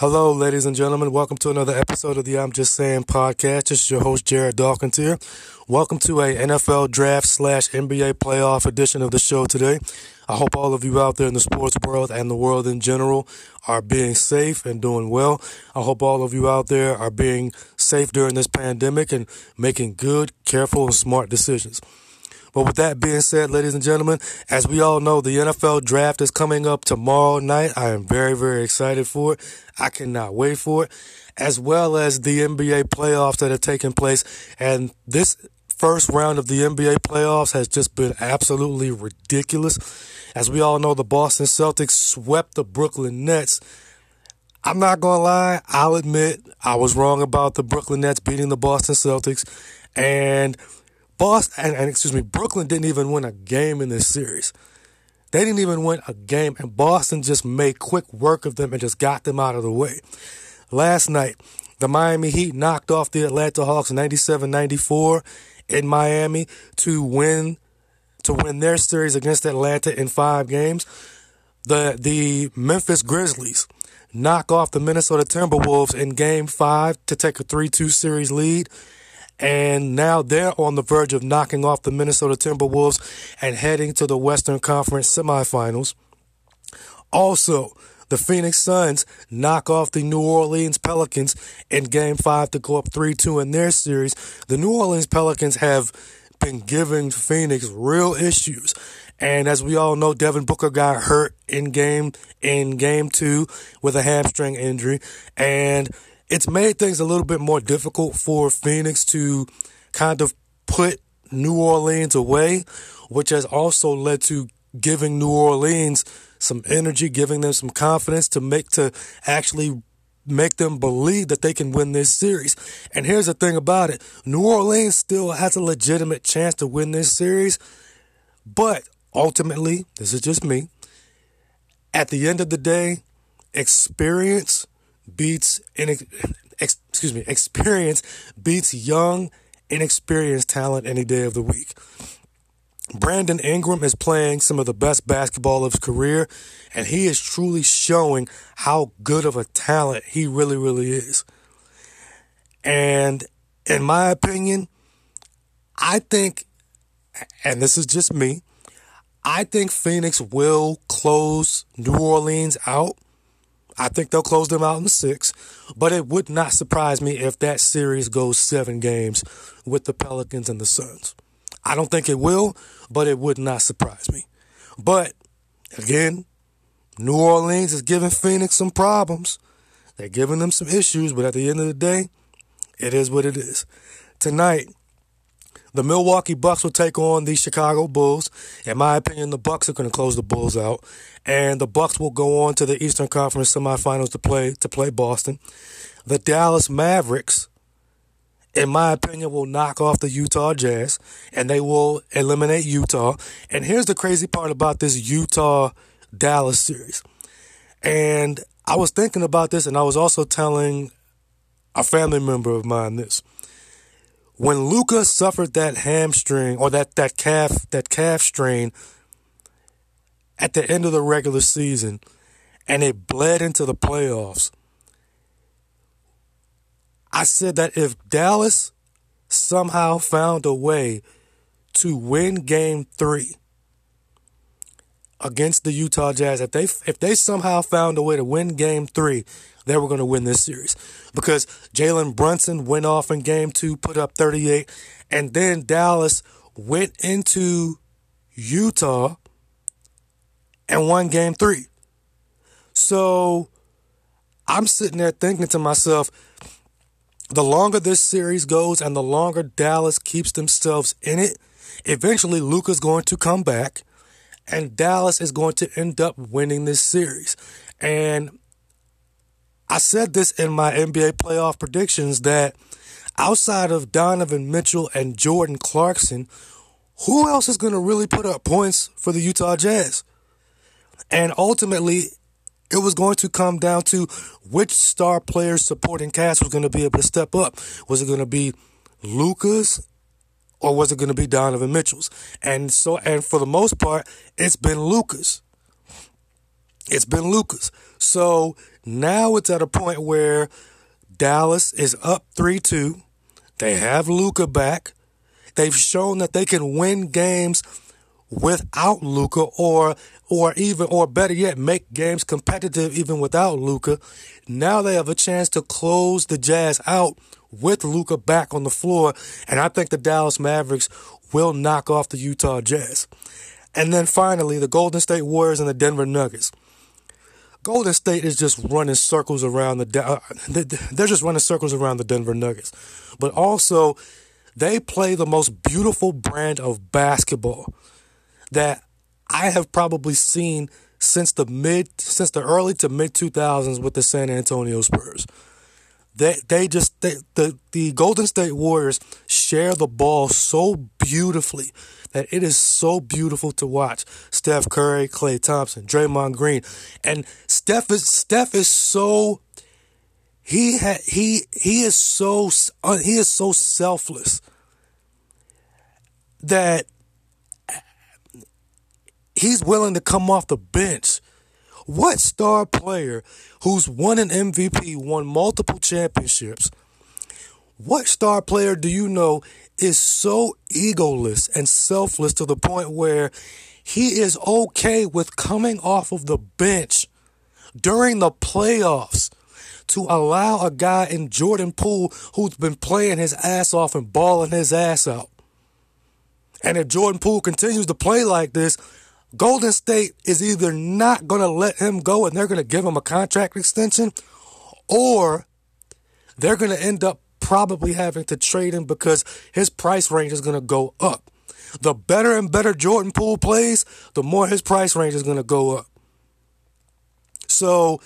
Hello, ladies and gentlemen. Welcome to another episode of the I'm Just Saying podcast. This is your host, Jared Dawkins here. Welcome to a NFL draft slash NBA playoff edition of the show today. I hope all of you out there in the sports world and the world in general are being safe and doing well. I hope all of you out there are being safe during this pandemic and making good, careful, and smart decisions. But with that being said, ladies and gentlemen, as we all know, the NFL draft is coming up tomorrow night. I am very, very excited for it. I cannot wait for it, as well as the NBA playoffs that have taken place. And this first round of the NBA playoffs has just been absolutely ridiculous. As we all know, the Boston Celtics swept the Brooklyn Nets. I'm not going to lie, I'll admit I was wrong about the Brooklyn Nets beating the Boston Celtics. And Boston, and, and excuse me, Brooklyn didn't even win a game in this series. They didn't even win a game, and Boston just made quick work of them and just got them out of the way. Last night, the Miami Heat knocked off the Atlanta Hawks 97-94 in Miami to win to win their series against Atlanta in 5 games. The the Memphis Grizzlies knock off the Minnesota Timberwolves in game 5 to take a 3-2 series lead and now they're on the verge of knocking off the Minnesota Timberwolves and heading to the Western Conference semifinals. Also, the Phoenix Suns knock off the New Orleans Pelicans in game five to go up 3 2 in their series. The New Orleans Pelicans have been giving Phoenix real issues. And as we all know, Devin Booker got hurt in game in game two with a hamstring injury. And it's made things a little bit more difficult for Phoenix to kind of put New Orleans away, which has also led to giving New Orleans some energy, giving them some confidence to make to actually make them believe that they can win this series. And here's the thing about it. New Orleans still has a legitimate chance to win this series, but ultimately, this is just me. At the end of the day, experience beats in excuse me experience beats young inexperienced talent any day of the week. Brandon Ingram is playing some of the best basketball of his career, and he is truly showing how good of a talent he really, really is. And in my opinion, I think, and this is just me, I think Phoenix will close New Orleans out I think they'll close them out in six, but it would not surprise me if that series goes seven games with the Pelicans and the Suns. I don't think it will, but it would not surprise me. But again, New Orleans is giving Phoenix some problems. They're giving them some issues, but at the end of the day, it is what it is. Tonight, the Milwaukee Bucks will take on the Chicago Bulls. In my opinion, the Bucks are going to close the Bulls out, and the Bucks will go on to the Eastern Conference semifinals to play to play Boston. The Dallas Mavericks, in my opinion, will knock off the Utah Jazz, and they will eliminate Utah. And here's the crazy part about this Utah Dallas series. And I was thinking about this, and I was also telling a family member of mine this when Luka suffered that hamstring or that, that calf that calf strain at the end of the regular season and it bled into the playoffs, I said that if Dallas somehow found a way to win game three against the Utah Jazz, if they if they somehow found a way to win game three, they were going to win this series because Jalen Brunson went off in game two, put up 38, and then Dallas went into Utah and won game three. So I'm sitting there thinking to myself, the longer this series goes and the longer Dallas keeps themselves in it, eventually Luka's going to come back and Dallas is going to end up winning this series. And I said this in my NBA playoff predictions that outside of Donovan Mitchell and Jordan Clarkson, who else is going to really put up points for the Utah Jazz? And ultimately, it was going to come down to which star players supporting cast was going to be able to step up. Was it going to be Luka's or was it going to be Donovan Mitchell's? And so, and for the most part, it's been Luka's. It's been Luka's. So Now it's at a point where Dallas is up 3 2. They have Luka back. They've shown that they can win games without Luka or or even or better yet make games competitive even without Luka. Now they have a chance to close the Jazz out with Luka back on the floor and I think the Dallas Mavericks will knock off the Utah Jazz. And then finally the Golden State Warriors and the Denver Nuggets. Golden State is just running circles around the uh, they're just running circles around the Denver Nuggets. But also they play the most beautiful brand of basketball that I have probably seen since the mid since the early to mid 2000s with the San Antonio Spurs. They they just they, the the Golden State Warriors share the ball so beautifully that it is so beautiful to watch. Steph Curry, Klay Thompson, Draymond Green, and Steph is Steph is so he ha, he he is so uh, he is so selfless that he's willing to come off the bench. What star player who's won an MVP, won multiple championships, what star player do you know is so egoless and selfless to the point where he is okay with coming off of the bench during the playoffs to allow a guy in Jordan Poole who's been playing his ass off and balling his ass out. And if Jordan Poole continues to play like this, Golden State is either not going to let him go and they're going to give him a contract extension, or they're going to end up probably having to trade him because his price range is going to go up. The better and better Jordan Poole plays, the more his price range is going to go up. So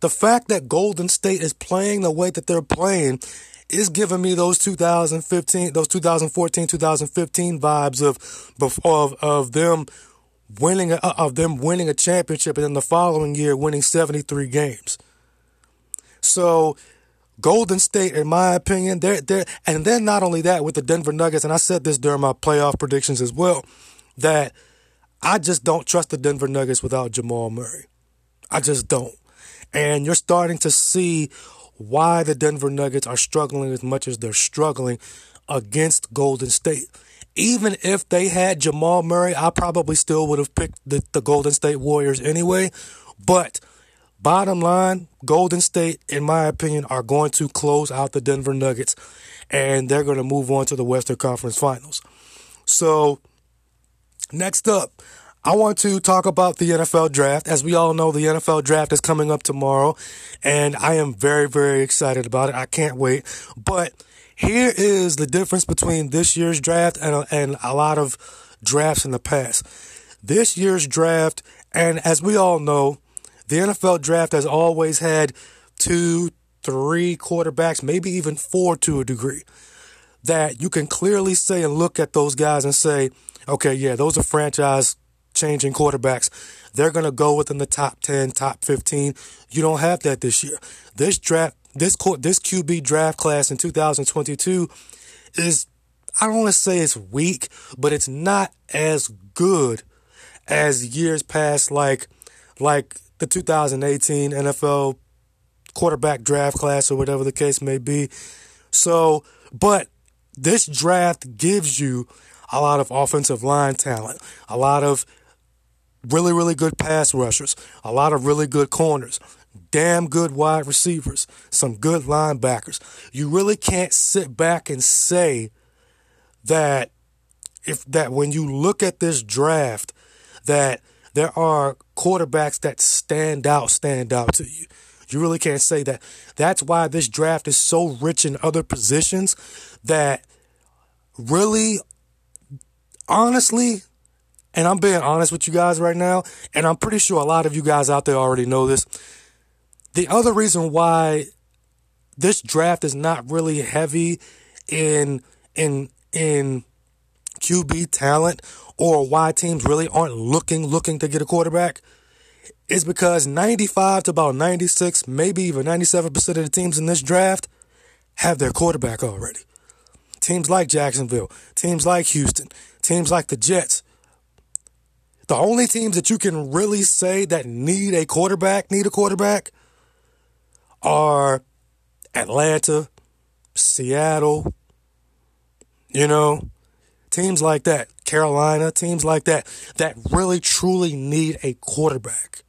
the fact that Golden State is playing the way that they're playing is giving me those 2015, those 2014, 2015 vibes of of of them winning a, uh, of them winning a championship and then the following year winning 73 games. So Golden State, in my opinion, they're, they're, and then not only that with the Denver Nuggets, and I said this during my playoff predictions as well, that I just don't trust the Denver Nuggets without Jamal Murray. I just don't. And you're starting to see why the Denver Nuggets are struggling as much as they're struggling against Golden State even if they had Jamal Murray, I probably still would have picked the, the Golden State Warriors anyway. But bottom line, Golden State, in my opinion, are going to close out the Denver Nuggets and they're going to move on to the Western Conference Finals. So, next up, I want to talk about the NFL draft. As we all know, the NFL draft is coming up tomorrow, and I am very, very excited about it. I can't wait. But here is the difference between this year's draft and, and a lot of drafts in the past. This year's draft, and as we all know, the NFL draft has always had two, three quarterbacks, maybe even four to a degree, that you can clearly say and look at those guys and say, okay, yeah, those are franchise changing quarterbacks. They're going to go within the top 10, top 15. You don't have that this year. This draft this court, this QB draft class in 2022 is I don't want to say it's weak, but it's not as good as years past like like the 2018 NFL quarterback draft class or whatever the case may be. So, but this draft gives you a lot of offensive line talent, a lot of really, really good pass rushers, a lot of really good corners, damn good wide receivers, some good linebackers. You really can't sit back and say that if that when you look at this draft that there are quarterbacks that stand out stand out to you. You really can't say that. That's why this draft is so rich in other positions that really honestly and I'm being honest with you guys right now, and I'm pretty sure a lot of you guys out there already know this. The other reason why this draft is not really heavy in in in QB talent or why teams really aren't looking looking to get a quarterback is because 95 to about 96, maybe even 97% of the teams in this draft have their quarterback already. Teams like Jacksonville, teams like Houston, teams like the Jets. The only teams that you can really say that need a quarterback, need a quarterback are Atlanta, Seattle, you know, teams like that, Carolina, teams like that, that really truly need a quarterback.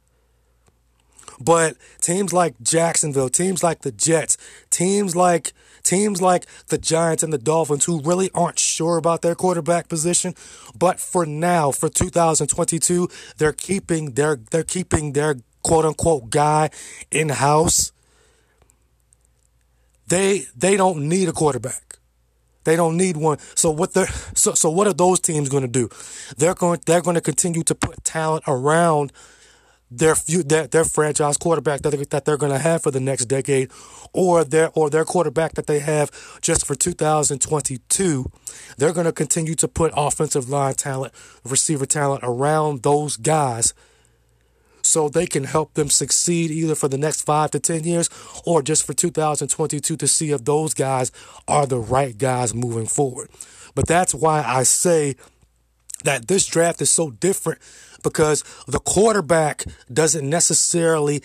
But teams like Jacksonville, teams like the Jets, teams like teams like the Giants and the Dolphins who really aren't sure about their quarterback position, but for now, for 2022, they're keeping their they're keeping their quote unquote guy in house. They they don't need a quarterback. They don't need one. So what they're so so what are those teams going to do? They're going they're going to continue to put talent around their their, their franchise quarterback that they, that they're going to have for the next decade, or their or their quarterback that they have just for 2022. They're going to continue to put offensive line talent, receiver talent around those guys so they can help them succeed either for the next five to 10 years or just for 2022 to see if those guys are the right guys moving forward. But that's why I say that this draft is so different because the quarterback doesn't necessarily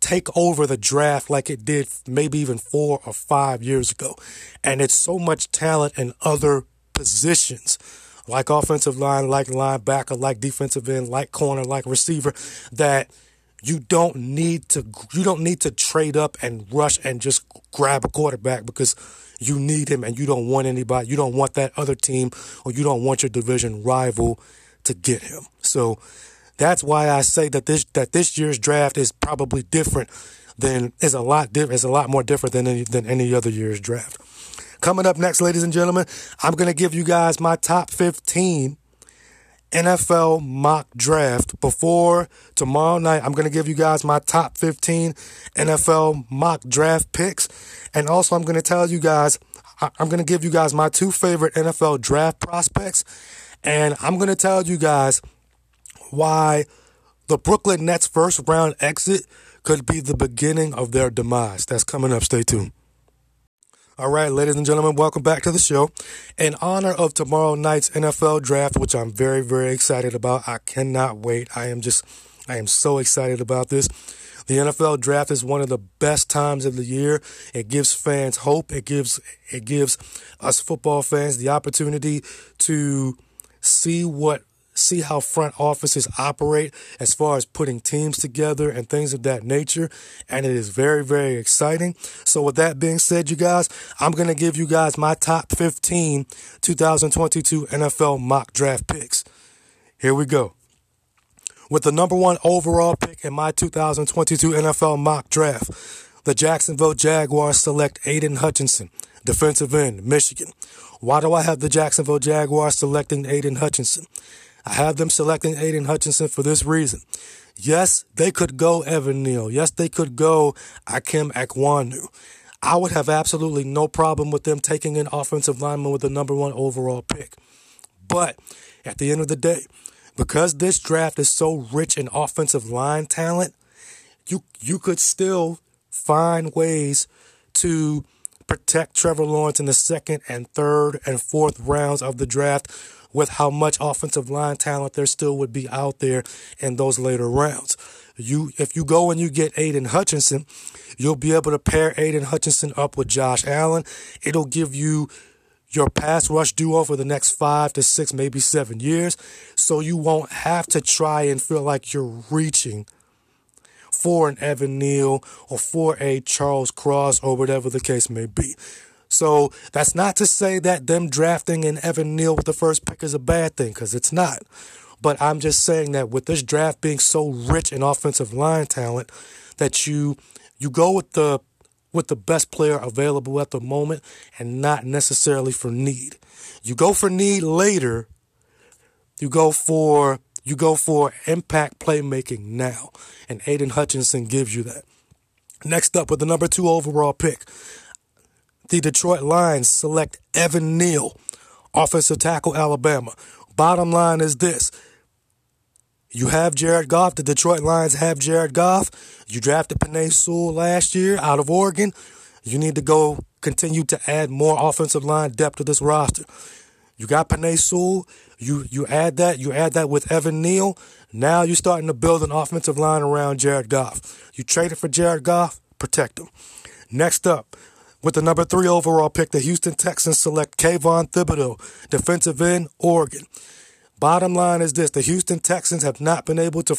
take over the draft like it did maybe even four or five years ago. And it's so much talent in other positions like offensive line, like linebacker, like defensive end, like corner, like receiver, that you don't need to you don't need to trade up and rush and just grab a quarterback because you need him and you don't want anybody you don't want that other team or you don't want your division rival to get him. So that's why I say that this that this year's draft is probably different than is a lot different is a lot more different than any, than any other year's draft. Coming up next, ladies and gentlemen, I'm going to give you guys my top 15 NFL mock draft. Before tomorrow night, I'm going to give you guys my top 15 NFL mock draft picks. And also, I'm going to tell you guys, I'm going to give you guys my two favorite NFL draft prospects. And I'm going to tell you guys why the Brooklyn Nets first round exit could be the beginning of their demise. That's coming up. Stay tuned. All right, ladies and gentlemen, welcome back to the show. In honor of tomorrow night's NFL draft, which I'm very, very excited about, I cannot wait. I am just, I am so excited about this. The NFL draft is one of the best times of the year. It gives fans hope. It gives, it gives us football fans the opportunity to see what see how front offices operate as far as putting teams together and things of that nature. And it is very, very exciting. So, with that being said, you guys, I'm going to give you guys my top 15 2022 NFL mock draft picks. Here we go. With the number one overall pick in my 2022 NFL mock draft, the Jacksonville Jaguars select Aidan Hutchinson, defensive end, Michigan. Why do I have the Jacksonville Jaguars selecting Aidan Hutchinson? I have them selecting Aidan Hutchinson for this reason. Yes, they could go Evan Neal. Yes, they could go Ikem Ekwonu. I would have absolutely no problem with them taking an offensive lineman with the number one overall pick. But at the end of the day, because this draft is so rich in offensive line talent, you you could still find ways to protect Trevor Lawrence in the second and third and fourth rounds of the draft with how much offensive line talent there still would be out there in those later rounds. You, if you go and you get Aidan Hutchinson, you'll be able to pair Aidan Hutchinson up with Josh Allen. It'll give you your pass rush duo for the next five to six, maybe seven years. So you won't have to try and feel like you're reaching for an Evan Neal or for a Charles Cross or whatever the case may be. So that's not to say that them drafting an Evan Neal with the first pick is a bad thing, because it's not. But I'm just saying that with this draft being so rich in offensive line talent, that you you go with the with the best player available at the moment and not necessarily for need. You go for need later. You go for you go for impact playmaking now. And Aidan Hutchinson gives you that. Next up with the number two overall pick, the Detroit Lions select Evan Neal, offensive tackle, Alabama. Bottom line is this. You have Jared Goff. The Detroit Lions have Jared Goff. You drafted Penei Sewell last year out of Oregon. You need to go continue to add more offensive line depth to this roster. You got Penei Sewell. You you add that. You add that with Evan Neal. Now you're starting to build an offensive line around Jared Goff. You traded for Jared Goff. protect them. Next up, with the number three overall pick, the Houston Texans select Kayvon Thibodeaux, defensive end, Oregon. Bottom line is this: the Houston Texans have not been able to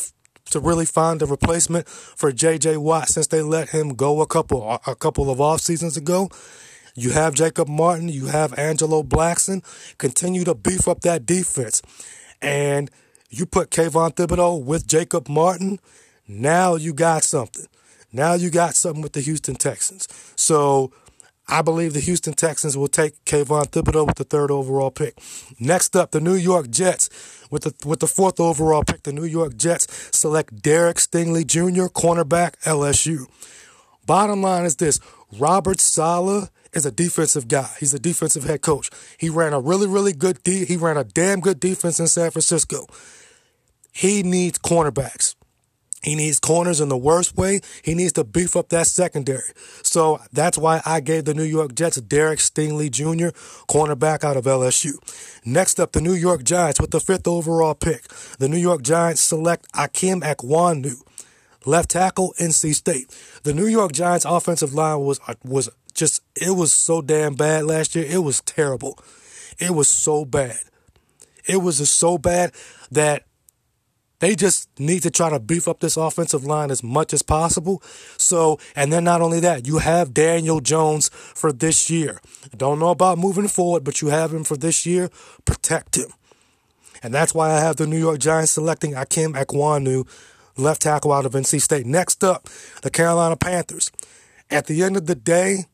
to really find a replacement for J.J. Watt since they let him go a couple a couple of off seasons ago. You have Jacob Martin, you have Angelo Blackson. Continue to beef up that defense, and you put Kayvon Thibodeaux with Jacob Martin. Now you got something. Now you got something with the Houston Texans. So I believe the Houston Texans will take Kayvon Thibodeaux with the third overall pick. Next up, the New York Jets with the with the fourth overall pick. The New York Jets select Derek Stingley Jr., cornerback, LSU. Bottom line is this: Robert Saleh is a defensive guy. He's a defensive head coach. He ran a really, really good de- he ran a damn good defense in San Francisco. He needs cornerbacks. He needs corners in the worst way. He needs to beef up that secondary. So that's why I gave the New York Jets Derek Stingley Jr., cornerback out of LSU. Next up, the New York Giants with the fifth overall pick. The New York Giants select Akim Ekwonu, left tackle, NC State. The New York Giants offensive line was was just it was so damn bad last year. It was terrible. It was so bad. It was just so bad that they just need to try to beef up this offensive line as much as possible. So, and then not only that, you have Daniel Jones for this year. Don't know about moving forward, but you have him for this year. Protect him. And that's why I have the New York Giants selecting Akim Ekwonu, left tackle out of NC State. Next up, the Carolina Panthers. At the end of the day,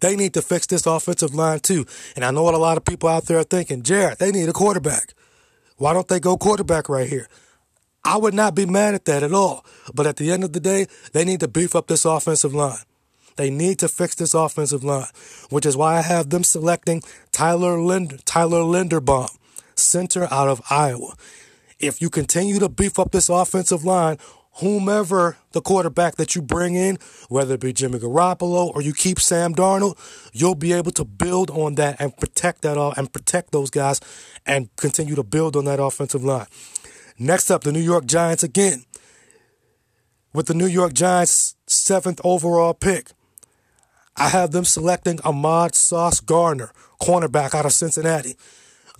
they need to fix this offensive line too. And I know what a lot of people out there are thinking, Jared, they need a quarterback. Why don't they go quarterback right here? I would not be mad at that at all. But at the end of the day, they need to beef up this offensive line. They need to fix this offensive line, which is why I have them selecting Tyler Linder, Tyler Linderbaum, center out of Iowa. If you continue to beef up this offensive line, whomever the quarterback that you bring in, whether it be Jimmy Garoppolo or you keep Sam Darnold, you'll be able to build on that and protect that all and protect those guys and continue to build on that offensive line. Next up, the New York Giants again. With the New York Giants' seventh overall pick, I have them selecting Ahmad Sauce Gardner, cornerback out of Cincinnati.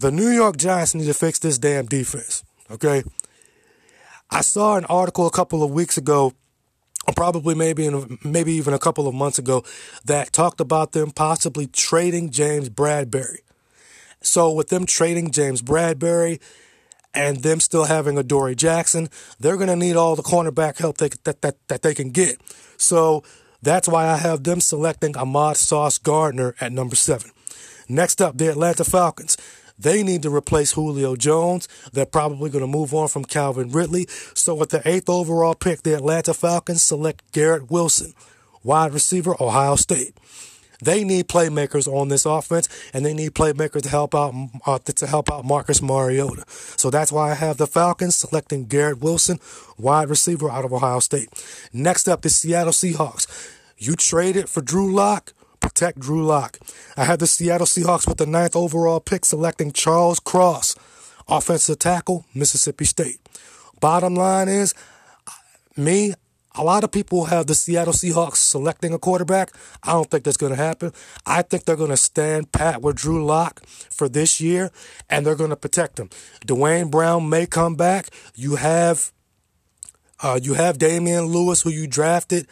The New York Giants need to fix this damn defense, okay? I saw an article a couple of weeks ago, or probably maybe in, maybe even a couple of months ago, that talked about them possibly trading James Bradberry. So with them trading James Bradberry, and them still having Adoree' Jackson, they're going to need all the cornerback help they, that, that, that they can get. So that's why I have them selecting Ahmad Sauce Gardner at number seven. Next up, the Atlanta Falcons. They need to replace Julio Jones. They're probably going to move on from Calvin Ridley. So with the eighth overall pick, the Atlanta Falcons select Garrett Wilson, wide receiver, Ohio State. They need playmakers on this offense, and they need playmakers to help out uh, to help out Marcus Mariota. So that's why I have the Falcons selecting Garrett Wilson, wide receiver out of Ohio State. Next up, the Seattle Seahawks. You traded for Drew Lock. Protect Drew Lock. I have the Seattle Seahawks with the ninth overall pick selecting Charles Cross, offensive tackle, Mississippi State. Bottom line is, me, a lot of people have the Seattle Seahawks selecting a quarterback. I don't think that's going to happen. I think they're going to stand pat with Drew Lock for this year, and they're going to protect him. Duane Brown may come back. You have, uh, you have Damien Lewis, who you drafted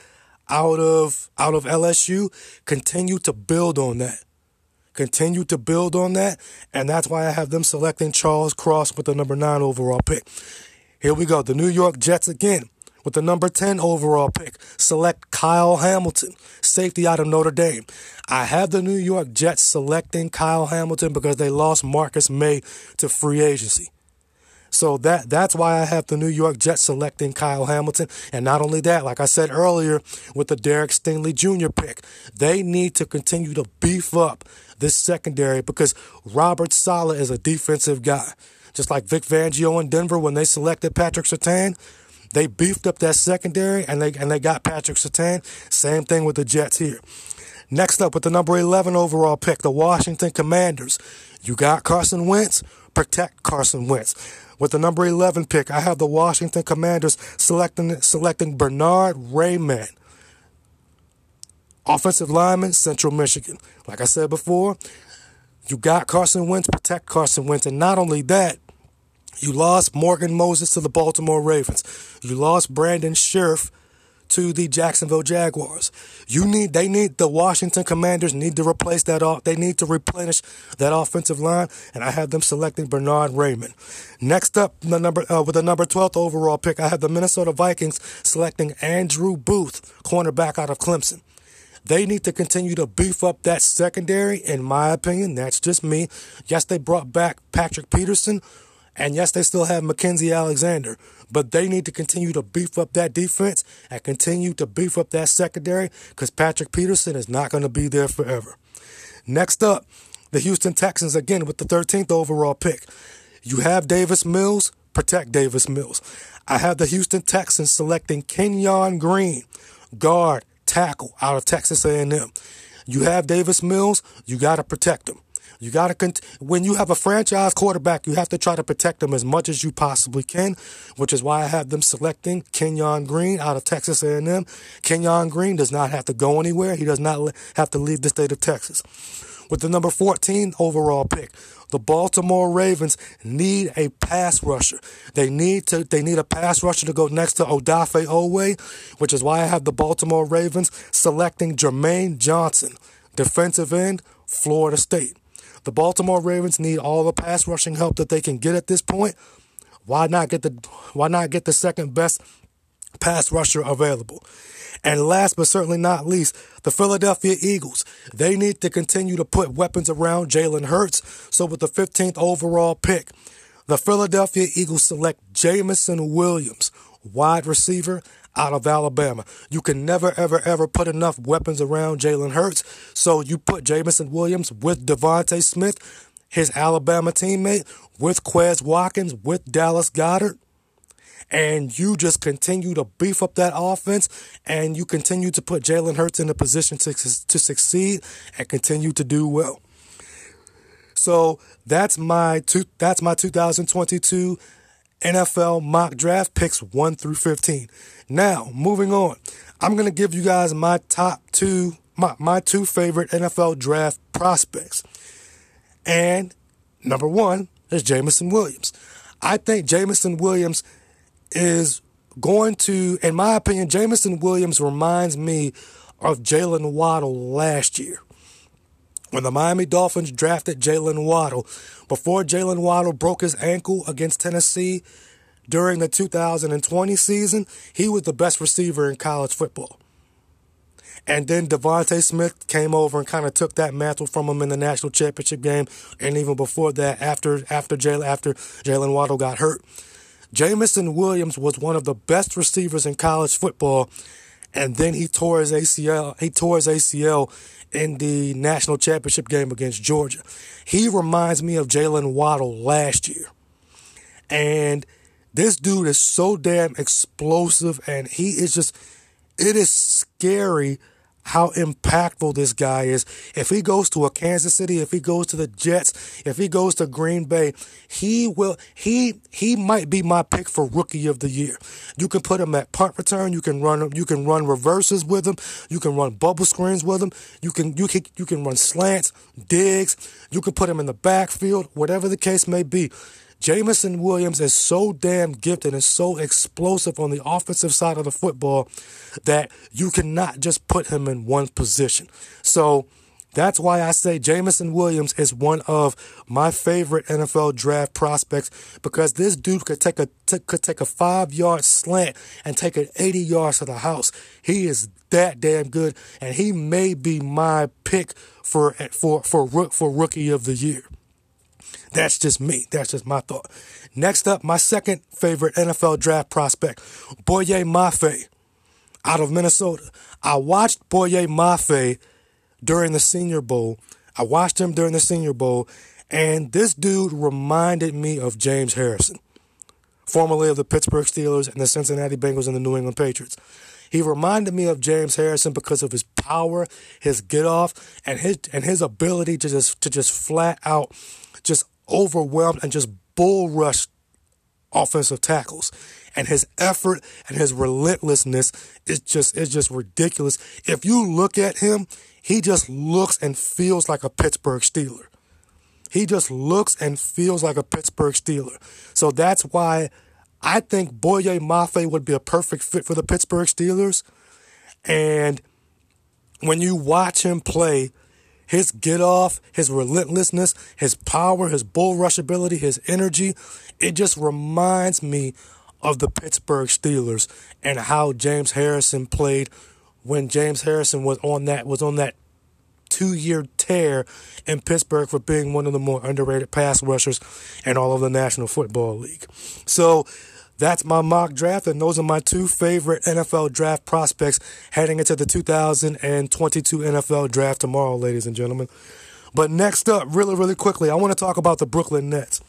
out of out of LSU. Continue to build on that. Continue to build on that, and that's why I have them selecting Charles Cross with the number nine overall pick. Here we go. The New York Jets again with the number 10 overall pick, select Kyle Hamilton, safety out of Notre Dame. I have the New York Jets selecting Kyle Hamilton because they lost Marcus Maye to free agency. So that that's why I have the New York Jets selecting Kyle Hamilton. And not only that, like I said earlier with the Derek Stingley Jr. pick, they need to continue to beef up this secondary because Robert Saleh is a defensive guy. Just like Vic Fangio in Denver when they selected Patrick Surtain, they beefed up that secondary and they and they got Patrick Surtain. Same thing with the Jets here. Next up with the number 11 overall pick, the Washington Commanders. You got Carson Wentz, protect Carson Wentz. With the number 11 pick, I have the Washington Commanders selecting selecting Bernhard Raimann, Offensive lineman, Central Michigan. Like I said before, you got Carson Wentz, protect Carson Wentz. And not only that, you lost Morgan Moses to the Baltimore Ravens. You lost Brandon Scherff to the Jacksonville Jaguars. You need they need the Washington Commanders need to replace that off. They need to replenish that offensive line, and I have them selecting Bernhard Raimann. Next up, the number uh, with the number 12th overall pick, I have the Minnesota Vikings selecting Andrew Booth, cornerback out of Clemson. They need to continue to beef up that secondary, in my opinion. That's just me. Yes, they brought back Patrick Peterson, and yes, they still have Mackensie Alexander, but they need to continue to beef up that defense and continue to beef up that secondary because Patrick Peterson is not going to be there forever. Next up, the Houston Texans again with the 13th overall pick. You have Davis Mills, protect Davis Mills. I have the Houston Texans selecting Kenyon Green, guard, tackle out of Texas A&M. You have Davis Mills, you got to protect him. You got to cont- when you have a franchise quarterback, you have to try to protect them as much as you possibly can, which is why I have them selecting Kenyon Green out of Texas A&M. Kenyon Green does not have to go anywhere. He does not have to leave the state of Texas. With the number 14 overall pick, the Baltimore Ravens need a pass rusher. They need to they need a pass rusher to go next to Odafe Oweh, which is why I have the Baltimore Ravens selecting Jermaine Johnson, defensive end, Florida State. The Baltimore Ravens need all the pass rushing help that they can get at this point. Why not get the why not get the second best pass rusher available? And last but certainly not least, the Philadelphia Eagles. They need to continue to put weapons around Jalen Hurts. So with the 15th overall pick, the Philadelphia Eagles select Jameson Williams, wide receiver out of Alabama. You can never, ever, ever put enough weapons around Jalen Hurts. So you put Jameson Williams with DeVonta Smith, his Alabama teammate, with Quez Watkins, with Dallas Goedert. And you just continue to beef up that offense and you continue to put Jalen Hurts in a position to, to succeed and continue to do well. So that's my two, that's my 2022 NFL mock draft picks 1 through 15. Now, moving on. I'm going to give you guys my top two, my, my two favorite NFL draft prospects. And number one is Jameson Williams. I think Jameson Williams is going to, in my opinion, Jameson Williams reminds me of Jaylen Waddle last year. When the Miami Dolphins drafted Jaylen Waddle, before Jaylen Waddle broke his ankle against Tennessee during the 2020 season, he was the best receiver in college football. And then DeVonta Smith came over and kind of took that mantle from him in the national championship game, and even before that, after after Jalen after Jaylen Waddle got hurt, Jameson Williams was one of the best receivers in college football, and then he tore his ACL. He tore his ACL in the national championship game against Georgia. He reminds me of Jaylen Waddle last year. And this dude is so damn explosive and he is just, it is scary how impactful this guy is. If he goes to a Kansas City, if he goes to the Jets, if he goes to Green Bay, he will he he might be my pick for rookie of the year. You can put him at punt return, you can run you can run reverses with him, you can run bubble screens with him, you can you can you can run slants, digs, you can put him in the backfield, whatever the case may be. Jameson Williams is so damn gifted and so explosive on the offensive side of the football that you cannot just put him in one position. So that's why I say Jameson Williams is one of my favorite NFL draft prospects because this dude could take a t- could take a five yard slant and take it 80 yards to the house. He is that damn good, and he may be my pick for for for for rookie of the year. That's just me. That's just my thought. Next up, my second favorite NFL draft prospect, Boye Mafe out of Minnesota. I watched Boye Mafe during the Senior Bowl. I watched him during the Senior Bowl, and this dude reminded me of James Harrison, formerly of the Pittsburgh Steelers and the Cincinnati Bengals and the New England Patriots. He reminded me of James Harrison because of his power, his get off, and his and his ability to just to just flat out just overwhelmed and just bull rushed offensive tackles. and his effort and his relentlessness is just is just ridiculous. If you look at him, he just looks and feels like a Pittsburgh Steeler. He just looks and feels like a Pittsburgh Steeler. So that's why I think Boye Mafe would be a perfect fit for the Pittsburgh Steelers. And when you watch him play, his get off, his relentlessness, his power, his bull rush ability, his energy, it just reminds me of the Pittsburgh Steelers and how James Harrison played when James Harrison was on that was on that two year tear in Pittsburgh for being one of the more underrated pass rushers in all of the National Football League. So that's my mock draft, and those are my two favorite NFL draft prospects heading into the 2022 NFL draft tomorrow, ladies and gentlemen. But next up, really, really quickly, I want to talk about the Brooklyn Nets.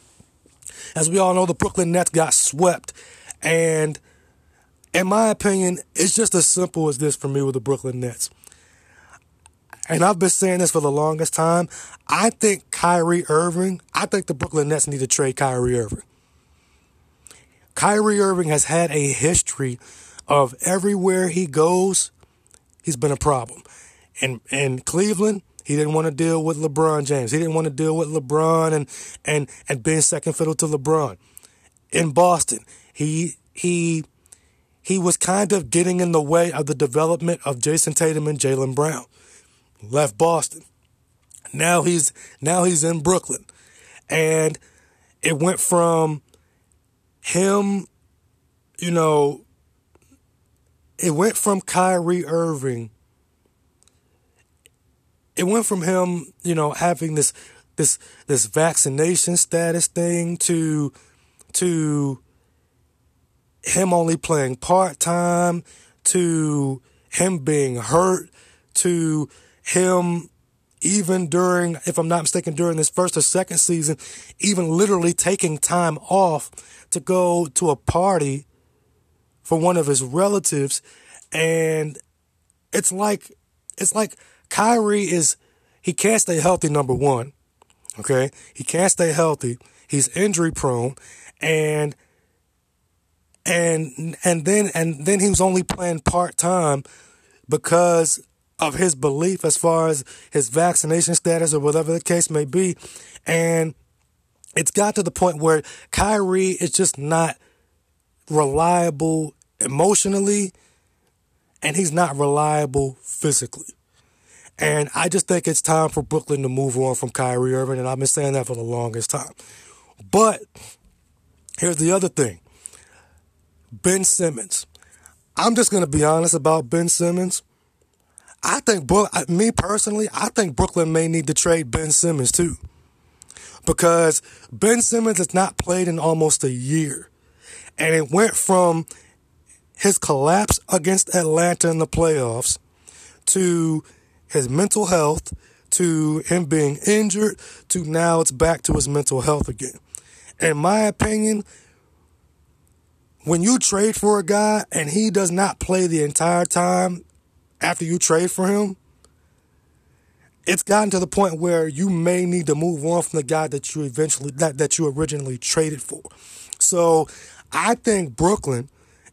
As we all know, the Brooklyn Nets got swept, and in my opinion, it's just as simple as this for me with the Brooklyn Nets. And I've been saying this for the longest time. I think Kyrie Irving, I think the Brooklyn Nets need to trade Kyrie Irving. Kyrie Irving has had a history of everywhere he goes, he's been a problem. And in Cleveland, he didn't want to deal with LeBron James. He didn't want to deal with LeBron and and and being second fiddle to LeBron. In Boston, he he he was kind of getting in the way of the development of Jayson Tatum and Jaylen Brown. Left Boston. Now he's now he's in Brooklyn. And it went from him, you know, it went from Kyrie Irving. It went from him, you know, having this this this vaccination status thing to to him only playing part time to him being hurt to him even during, if I'm not mistaken, during this first or second season, even literally taking time off to go to a party for one of his relatives. And it's like, it's like Kyrie is, he can't stay healthy, number one. Okay. He can't stay healthy. He's injury prone. And, and, and then, and then he was only playing part time because of his belief as far as his vaccination status or whatever the case may be. And it's got to the point where Kyrie is just not reliable emotionally and he's not reliable physically. And I just think it's time for Brooklyn to move on from Kyrie Irving, and I've been saying that for the longest time. But here's the other thing Ben Simmons. I'm just going to be honest about Ben Simmons. I think, me personally, I think Brooklyn may need to trade Ben Simmons too. Because Ben Simmons has not played in almost a year. And it went from his collapse against Atlanta in the playoffs to his mental health to him being injured to now it's back to his mental health again. In my opinion, when you trade for a guy and he does not play the entire time after you trade for him, it's gotten to the point where you may need to move on from the guy that you eventually that, that you originally traded for. So I think Brooklyn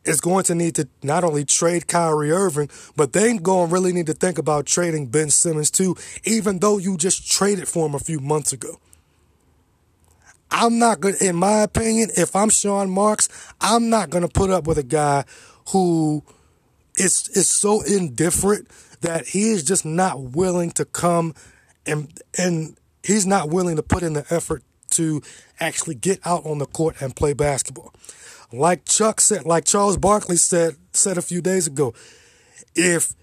is going to need to not only trade Kyrie Irving, but they're going to really need to think about trading Ben Simmons too, even though you just traded for him a few months ago. I'm not to, in my opinion, if I'm Sean Marks, I'm not going to put up with a guy who is is so indifferent that he is just not willing to come and and he's not willing to put in the effort to actually get out on the court and play basketball. Like Chuck said, like Charles Barkley said said a few days ago, if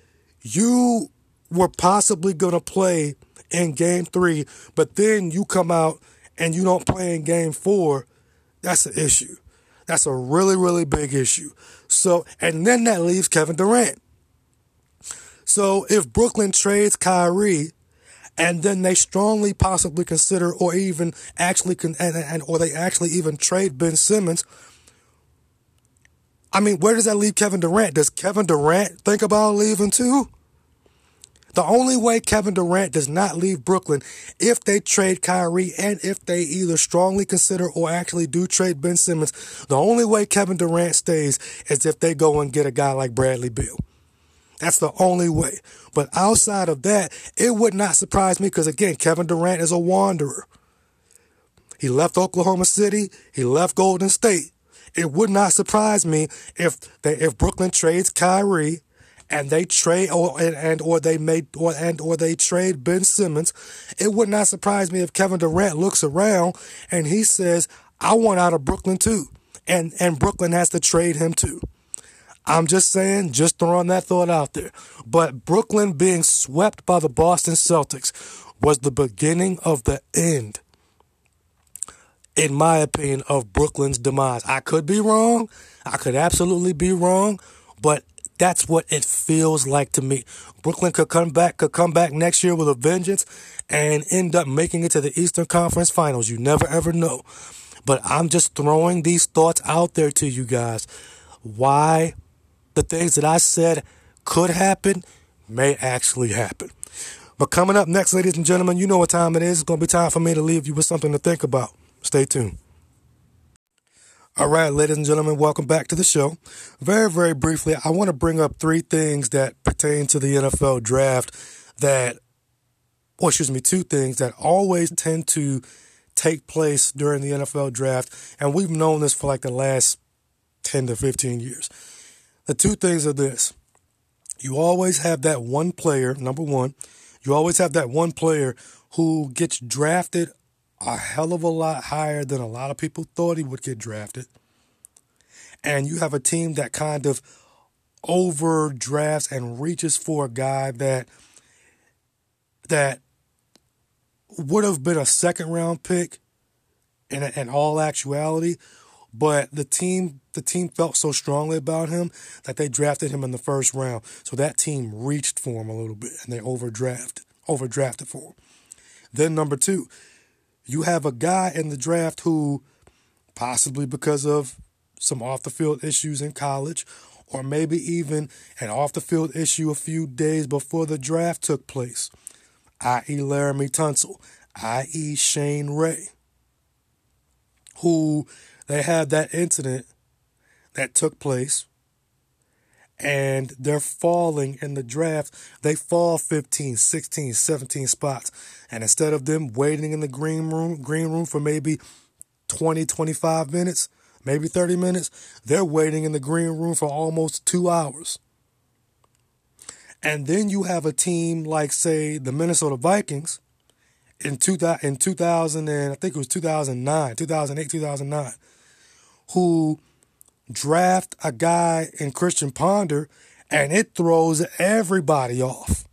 you were possibly going to play in game 3, but then you come out and you don't play in game 4, that's an issue. That's a really, really big issue. So, and then that leaves Kevin Durant. So if Brooklyn trades Kyrie, and then they strongly possibly consider, or even actually, and, and or they actually even trade Ben Simmons. I mean, where does that leave Kevin Durant? Does Kevin Durant think about leaving too? The only way Kevin Durant does not leave Brooklyn if they trade Kyrie and if they either strongly consider or actually do trade Ben Simmons, the only way Kevin Durant stays is if they go and get a guy like Bradley Beal. That's the only way. But outside of that, it would not surprise me because, again, Kevin Durant is a wanderer. He left Oklahoma City, he left Golden State. It would not surprise me if they, if Brooklyn trades Kyrie and they trade or and, and or they made or and or they trade Ben Simmons, it would not surprise me if Kevin Durant looks around and he says, "I want out of Brooklyn too," and and Brooklyn has to trade him too. I'm just saying, just throwing that thought out there. But Brooklyn being swept by the Boston Celtics was the beginning of the end, in my opinion, of Brooklyn's demise. I could be wrong. I could absolutely be wrong, but that's what it feels like to me. Brooklyn could come back, could come back next year with a vengeance and end up making it to the Eastern Conference Finals. You never ever know. But I'm just throwing these thoughts out there to you guys. Why the things that I said could happen may actually happen. But coming up next, ladies and gentlemen, you know what time it is. It's going to be time for me to leave you with something to think about. Stay tuned. All right, ladies and gentlemen, welcome back to the show. Very, very briefly, I want to bring up three things that pertain to the NFL draft that, or excuse me, two things that always tend to take place during the NFL draft. And we've known this for like the last 10 to 15 years. The two things are this you always have that one player, number one, you always have that one player who gets drafted a hell of a lot higher than a lot of people thought he would get drafted. And you have a team that kind of overdrafts and reaches for a guy that that would have been a second round pick in, in all actuality, but the team the team felt so strongly about him that they drafted him in the first round. So that team reached for him a little bit and they overdrafted overdrafted for him. Then number two, you have a guy in the draft who, possibly because of some off the field issues in college, or maybe even an off the field issue a few days before the draft took place, i.e., Laremy Tunsil, i.e., Shane Ray, who they had that incident that took place and they're falling in the draft. They fall 15, 16, 17 spots. And instead of them waiting in the green room, green room for maybe 20, 25 minutes, maybe 30 minutes, they're waiting in the green room for almost 2 hours. And then you have a team like say the Minnesota Vikings in 2000 in 2000 and I think it was 2009, 2008, 2009 who draft a guy in Christian Ponder and it throws everybody off.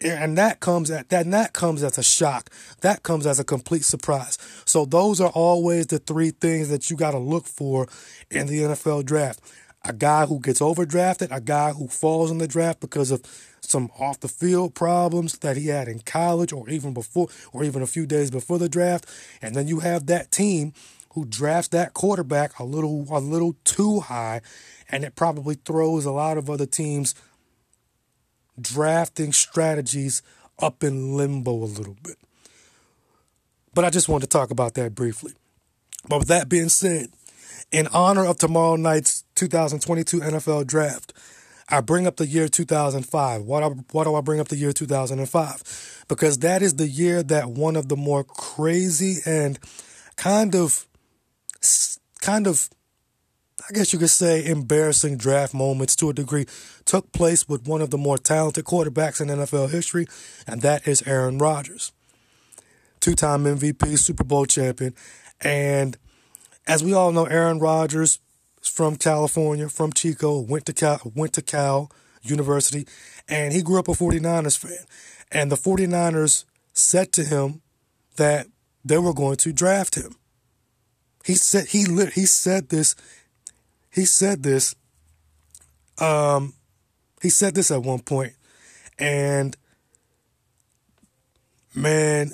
And that comes at that that comes as a shock. That comes as a complete surprise. So those are always the three things that you got to look for in the NFL draft. A guy who gets overdrafted, a guy who falls in the draft because of some off the field problems that he had in college or even before or even a few days before the draft. And then you have that team who drafts that quarterback a little a little too high, and it probably throws a lot of other teams' drafting strategies up in limbo a little bit. But I just wanted to talk about that briefly. But with that being said, in honor of tomorrow night's 2022 NFL draft, I bring up the year 2005. Why do, I, why do I bring up the year 2005? Because that is the year that one of the more crazy and kind of kind of, I guess you could say, embarrassing draft moments to a degree took place with one of the more talented quarterbacks in NFL history, and that is Aaron Rodgers. Two time MVP, Super Bowl champion. And as we all know, Aaron Rodgers is from California, from Chico, went to Cal, went to Cal University, and he grew up a 49ers fan. And the 49ers said to him that they were going to draft him. He said he he said this. He said this. Um, he said this at one point, and man,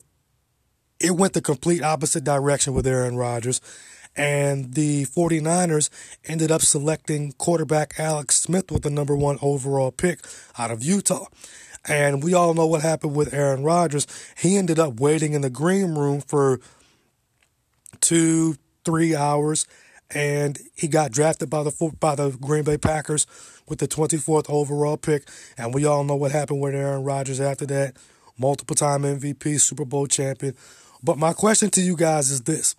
it went the complete opposite direction with Aaron Rodgers. And the 49ers ended up selecting quarterback Alex Smith with the number one overall pick out of Utah. And we all know what happened with Aaron Rodgers. He ended up waiting in the green room for two, three hours, and he got drafted by the by the Green Bay Packers with the 24th overall pick. And we all know what happened with Aaron Rodgers after that. Multiple time MVP, Super Bowl champion. But my question to you guys is this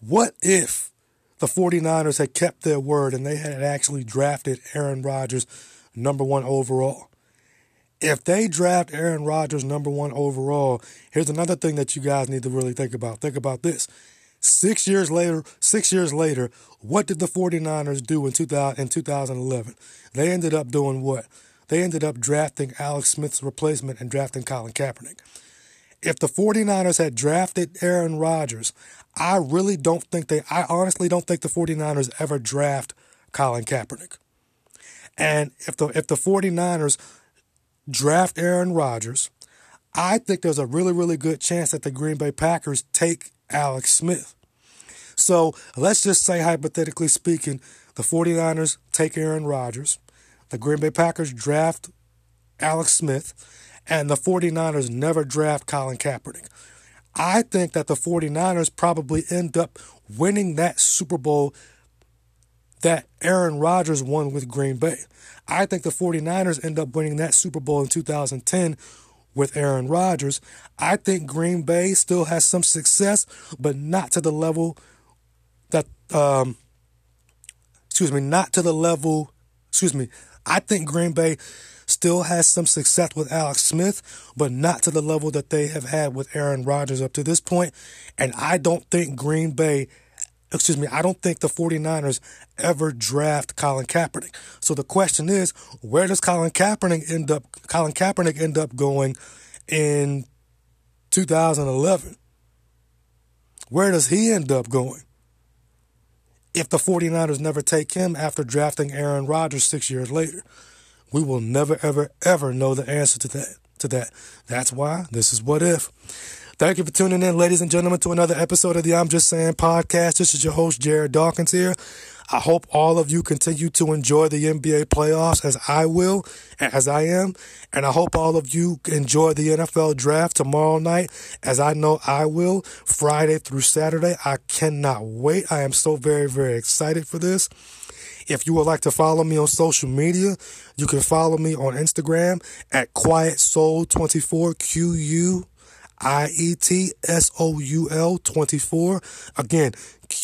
What if the 49ers had kept their word and they had actually drafted Aaron Rodgers number one overall? If they draft Aaron Rodgers number one overall, here's another thing that you guys need to really think about. Think about this. Six years later, six years later, what did the 49ers do in 2000, in 2011? They ended up doing what? They ended up drafting Alex Smith's replacement and drafting Colin Kaepernick. If the 49ers had drafted Aaron Rodgers, I really don't think they, I honestly don't think the 49ers ever draft Colin Kaepernick. And if the, if the 49ers draft Aaron Rodgers, I think there's a really, really good chance that the Green Bay Packers take Alex Smith. So let's just say, hypothetically speaking, the 49ers take Aaron Rodgers, the Green Bay Packers draft Alex Smith, and the 49ers never draft Colin Kaepernick. I think that the 49ers probably end up winning that Super Bowl that Aaron Rodgers won with Green Bay. I think the 49ers end up winning that Super Bowl in 2010 with Aaron Rodgers. I think Green Bay still has some success, but not to the level that, um, excuse me, not to the level, excuse me. I think Green Bay still has some success with Alex Smith, but not to the level that they have had with Aaron Rodgers up to this point. And I don't think Green Bay excuse me, I don't think the 49ers ever draft Colin Kaepernick. So the question is, where does Colin Kaepernick end up Colin Kaepernick end up going in 2011? Where does he end up going? If the 49ers never take him after drafting Aaron Rodgers 6 years later, we will never ever ever know the answer to that. To that. That's why this is what if. Thank you for tuning in, ladies and gentlemen, to another episode of the I'm Just Saying podcast. This is your host, Jared Dawkins here. I hope all of you continue to enjoy the NBA playoffs as I will, as I am. And I hope all of you enjoy the NFL draft tomorrow night, as I know I will, Friday through Saturday. I cannot wait. I am so very, very excited for this. If you would like to follow me on social media, you can follow me on Instagram at Quiet Soul 24 Q U I E T S O U L 24. Again,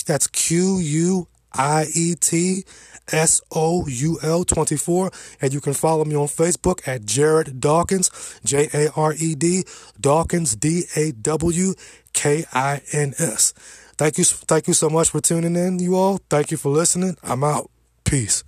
that's Q U I E T S O U L 24. And you can follow me on Facebook at Jared Dawkins, J A R E D, Dawkins, D A W K I N S. Thank you, thank you so much for tuning in, you all. Thank you for listening. I'm out. Peace.